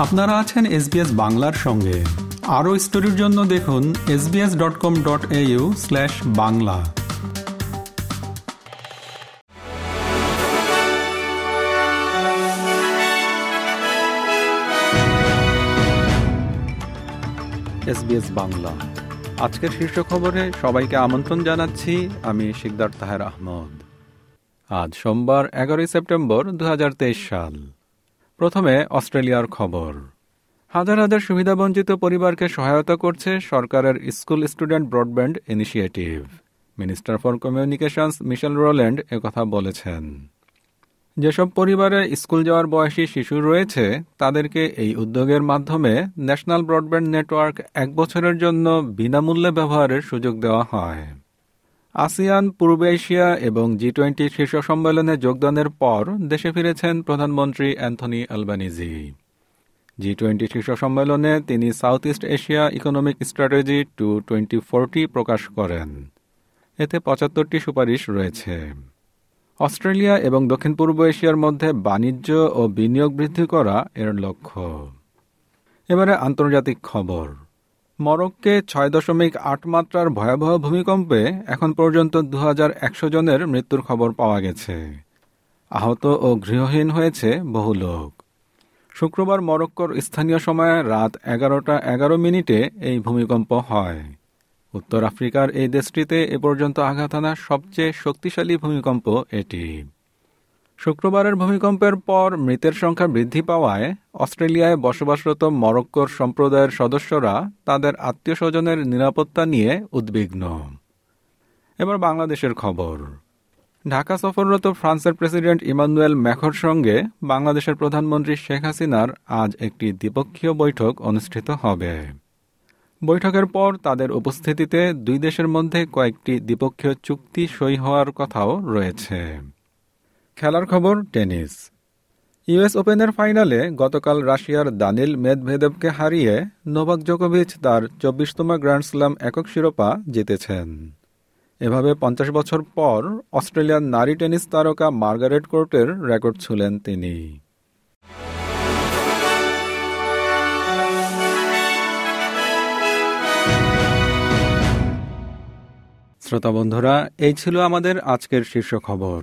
আপনারা আছেন এসবিএস বাংলার সঙ্গে। আরও স্টোরির জন্য দেখুন SBS dot com dot AU slash Bangla. SBS Bangla. আজকের শীর্ষ খবরে সবাইকে আমন্ত্রণ জানাচ্ছি, আমি শিকদার তাহের আহমদ। আজ সোমবার এগারোই সেপ্টেম্বর দু হাজার তেইশ সাল। প্রথমে অস্ট্রেলিয়ার খবর। হাজার হাজার সুবিধাবঞ্চিত পরিবারকে সহায়তা করছে সরকারের school student broadband initiative. Minister for communications Michelle Rowland একথা বলেছেন। যেসব পরিবারে স্কুল যাওয়ার বয়সী শিশু রয়েছে, তাদেরকে এই উদ্যোগের মাধ্যমে ন্যাশনাল ব্রডব্যান্ড নেটওয়ার্ক এক বছরের জন্য বিনামূল্যে ব্যবহারের সুযোগ দেওয়া হয়। আসিয়ান, পূর্ব এশিয়া এবং জি টোয়েন্টি শীর্ষ সম্মেলনে যোগদানের পর দেশে ফিরেছেন প্রধানমন্ত্রী অ্যান্থনি আলবানিজি। জি টোয়েন্টি শীর্ষ সম্মেলনে তিনি South East Asia economic strategy to twenty forty প্রকাশ করেন। এতে পঁচাত্তরটি সুপারিশ রয়েছে। অস্ট্রেলিয়া এবং দক্ষিণ পূর্ব এশিয়ার মধ্যে বাণিজ্য ও বিনিয়োগ বৃদ্ধি করা এর লক্ষ্য। এবারে আন্তর্জাতিক খবর। মরক্কে ছয় দশমিক আট মাত্রার ভয়াবহ ভূমিকম্পে এখন পর্যন্ত দু জনের মৃত্যুর খবর পাওয়া গেছে। আহত ও গৃহহীন হয়েছে বহু লোক। শুক্রবার মরক্কোর স্থানীয় সময়ে রাত এগারোটা এগারো মিনিটে এই ভূমিকম্প হয়। উত্তর আফ্রিকার এই দেশটিতে এ পর্যন্ত আঘাত আনা সবচেয়ে শক্তিশালী ভূমিকম্প এটি। শুক্রবারের ভূমিকম্পের পর মৃতের সংখ্যা বৃদ্ধি পাওয়ায় অস্ট্রেলিয়ায় বসবাসরত মরক্কোর সম্প্রদায়ের সদস্যরা তাদের আত্মীয় স্বজনের নিরাপত্তা নিয়ে উদ্বিগ্ন। এবার বাংলাদেশের খবর। ঢাকা সফররত ফ্রান্সের প্রেসিডেন্ট ইমানুয়েল ম্যাখর সঙ্গে বাংলাদেশের প্রধানমন্ত্রী শেখ হাসিনার আজ একটি দ্বিপক্ষীয় বৈঠক অনুষ্ঠিত হবে। বৈঠকের পর তাদের উপস্থিতিতে দুই দেশের মধ্যে কয়েকটি দ্বিপক্ষীয় চুক্তি সই হওয়ার কথাও রয়েছে। খেলার খবর, টেনিস। ইউএস ওপেনের ফাইনালে গতকাল রাশিয়ার দানিল মেদভেদেবকে হারিয়ে নোভাক জোকোভিচ তার চব্বিশতম গ্র্যান্ড স্ল্যাম একক শিরোপা জিতেছেন। এভাবে পঞ্চাশ বছর পর অস্ট্রেলিয়ার নারী টেনিস তারকা মার্গারেট কোর্টের রেকর্ড ছুলেন তিনি। শ্রোতা বন্ধুরা, এই ছিল আমাদের আজকের শীর্ষ খবর।